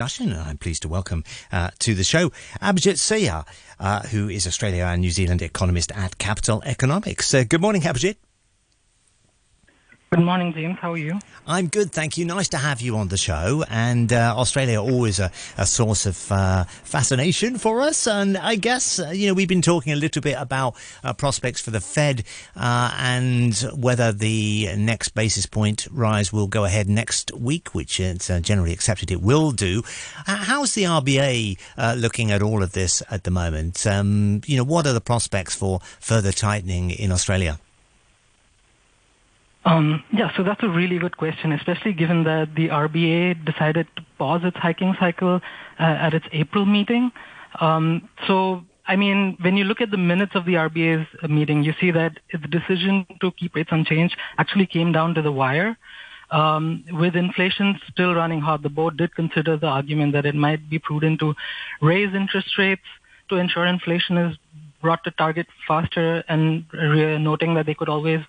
discussion. I'm pleased to welcome uh, to the show Abhijit Surya, uh, who is Australia and New Zealand economist at Capital Economics. Uh, good morning, Abhijit. Good morning, James. How are you? I'm good, thank you. Nice to have you on the show. And uh, Australia always a, a source of uh, fascination for us. And I guess uh, you know we've been talking a little bit about uh, prospects for the Fed uh, and whether the next basis point rise will go ahead next week, which it's uh, generally accepted it will do. how's the RBA looking at all of this at the moment? Um, you know, what are the prospects for further tightening in Australia? Um, yeah, so that's a really good question, especially given that the RBA decided to pause its hiking cycle uh, at its April meeting. Um, so, I mean, when you look at the minutes of the RBA's meeting, you see that the decision to keep rates unchanged actually came down to the wire. Um, with inflation still running hot, the board did consider the argument that it might be prudent to raise interest rates to ensure inflation is brought to target faster and noting that they could always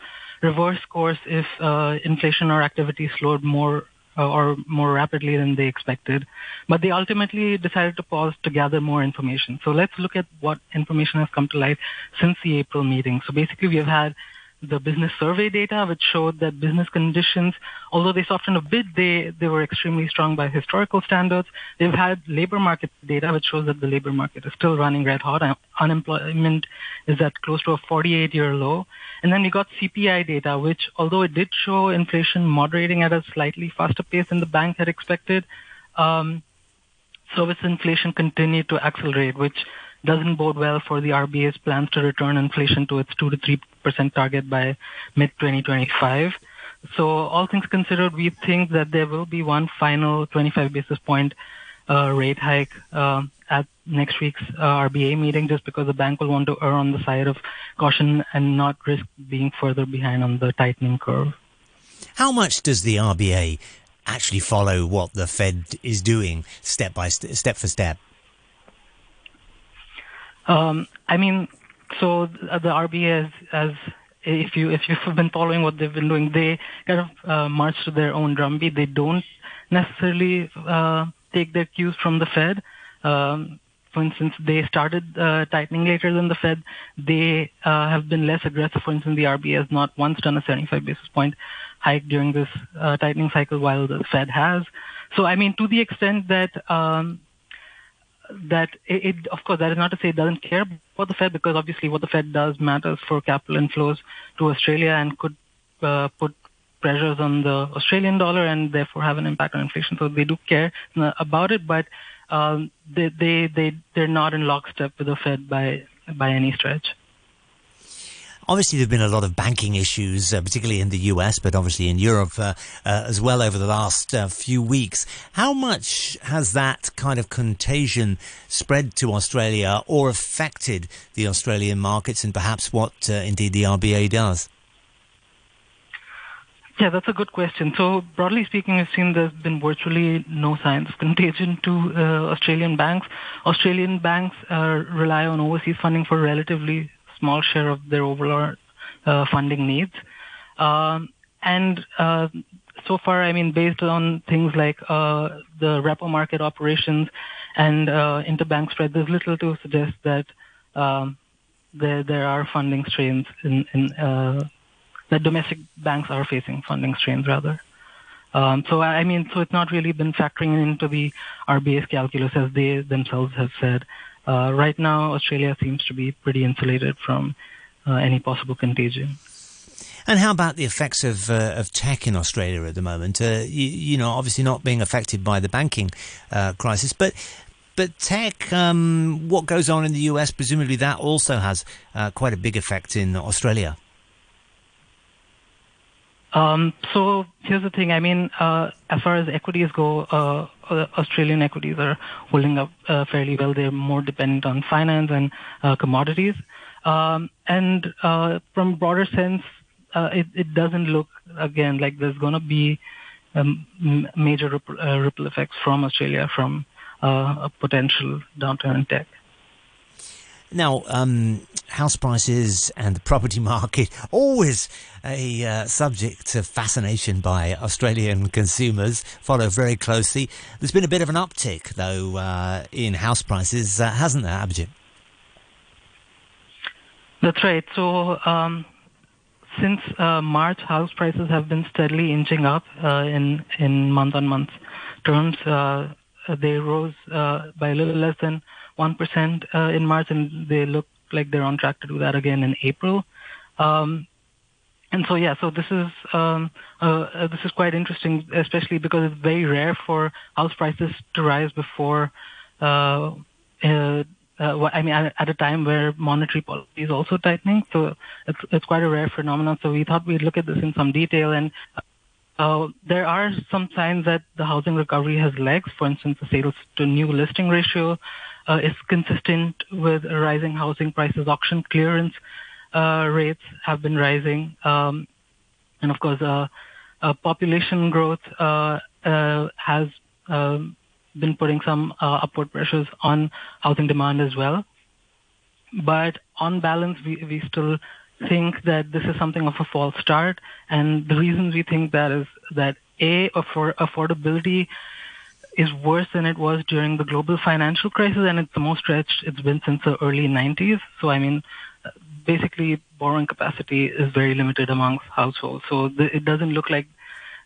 reverse course if uh, inflation or activity slowed more uh, or more rapidly than they expected. But they ultimately decided to pause to gather more information. So let's look at what information has come to light since the April meeting. So basically, we have had the business survey data, which showed that business conditions, although they softened a bit, they, they were extremely strong by historical standards. They've had labor market data, which shows that the labor market is still running red hot. Unemployment is at close to a 48 year low. And then we got CPI data, which although it did show inflation moderating at a slightly faster pace than the bank had expected, um, service inflation continued to accelerate, which doesn't bode well for the RBA's plans to return inflation to its 2 to 3% target by mid-2025. So all things considered, we think that there will be one final 25 basis point uh, rate hike uh, at next week's uh, RBA meeting just because the bank will want to err on the side of caution and not risk being further behind on the tightening curve. How much does the RBA actually follow what the Fed is doing step by st- step for step? Um, I mean, so the RBA, as, as if you if you've been following what they've been doing, they kind of uh, march to their own drumbeat. They don't necessarily uh, take their cues from the Fed. Um, for instance, they started uh, tightening later than the Fed. They uh, have been less aggressive. For instance, the RBA has not once done a 75 basis point hike during this uh, tightening cycle, while the Fed has. So, I mean, to the extent that um, that it, it, of course, that is not to say it doesn't care about the Fed because obviously what the Fed does matters for capital inflows to Australia and could uh, put pressures on the Australian dollar and therefore have an impact on inflation. So they do care uh, about it, but um, they they they they're not in lockstep with the Fed by by any stretch. Obviously, there have been a lot of banking issues, uh, particularly in the US, but obviously in Europe uh, uh, as well over the last uh, few weeks. How much has that kind of contagion spread to Australia or affected the Australian markets and perhaps what uh, indeed the RBA does? Yeah, that's a good question. So broadly speaking, we've seen there's been virtually no signs of contagion to uh, Australian banks. Australian banks uh, rely on overseas funding for relatively small share of their overall uh, funding needs. Um, and uh, so far, I mean, based on things like uh, the repo market operations and interbank spread, there's little to suggest that um, there there are funding strains in, that domestic banks are facing funding strains rather. Um, so I mean, so it's not really been factoring into the RBA's calculus as they themselves have said. Uh, right now, Australia seems to be pretty insulated from uh, any possible contagion. And how about the effects of uh, of tech in Australia at the moment? Uh, you, you, know, obviously not being affected by the banking uh, crisis, but but tech, um, what goes on in the US, presumably that also has uh, quite a big effect in Australia. Um, so here's the thing. I mean, uh, as far as equities go, Australian equities are holding up uh, fairly well. They're more dependent on finance and uh, commodities. Um, and uh, from broader sense, it, it, doesn't look again like there's going to be um, major ripple, ripple, effects from Australia from a potential downturn in tech. Now, um, house prices and the property market always a uh, subject of fascination by Australian consumers. Follow very closely. There's been a bit of an uptick though uh, in house prices, uh, hasn't there, Abhijit? That's right. So um, since uh, March, house prices have been steadily inching up uh, in in month-on-month terms. Uh, they rose by a little less than one percent uh, in March, and they look like they're on track to do that again in April. Um, and so yeah, so this is um, uh, this is quite interesting, especially because it's very rare for house prices to rise before uh, I mean, at, at, a time where monetary policy is also tightening. So it's, it's quite a rare phenomenon. So we thought we'd look at this in some detail. And uh, there are some signs that the housing recovery has legs. For instance, the sales to new listing ratio uh, is consistent with rising housing prices. Auction clearance uh, rates have been rising. Um, and of course, uh, uh, population growth has um, been putting some uh, upward pressures on housing demand as well. But on balance, we, we still think that this is something of a false start. And the reasons we think that is that A, for affordability is worse than it was during the global financial crisis, and it's the most stretched it's been since the early 90s. So, I mean, basically, borrowing capacity is very limited amongst households. So, it doesn't look like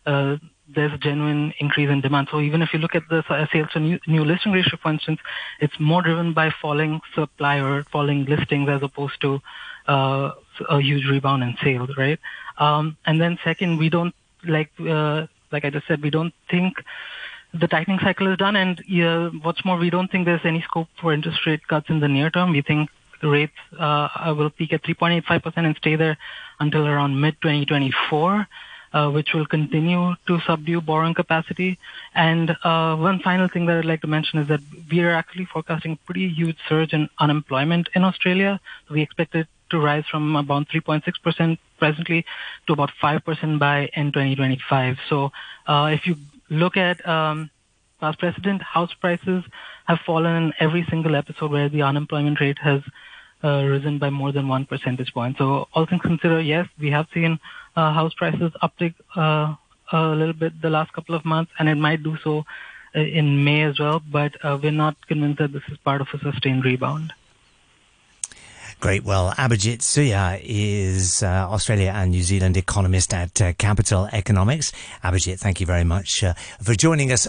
uh, there's a genuine increase in demand. So even if you look at the sales to new, new listing ratio, for instance, it's more driven by falling supply or falling listings as opposed to uh, a huge rebound in sales, right? Um, and then second, we don't like uh, like I just said, we don't think the tightening cycle is done. And what's more, we don't think there's any scope for interest rate cuts in the near term. We think rates uh, will peak at 3.85% and stay there until around mid 2024 uh, which will continue to subdue borrowing capacity. And uh, one final thing that I'd like to mention is that we are actually forecasting a pretty huge surge in unemployment in Australia. We expect it to rise from about 3.6% presently to about 5% by end 2025. So uh, if you look at um, past precedent, house prices have fallen in every single episode where the unemployment rate has uh, risen by more than one percentage point. So all things considered, yes, we have seen uh, house prices uptick uh, a little bit the last couple of months, and it might do so uh, in May as well. But uh, we're not convinced that this is part of a sustained rebound. Great. Well, Abhijit Surya is uh, Australia and New Zealand economist at uh, Capital Economics. Abhijit, thank you very much uh, for joining us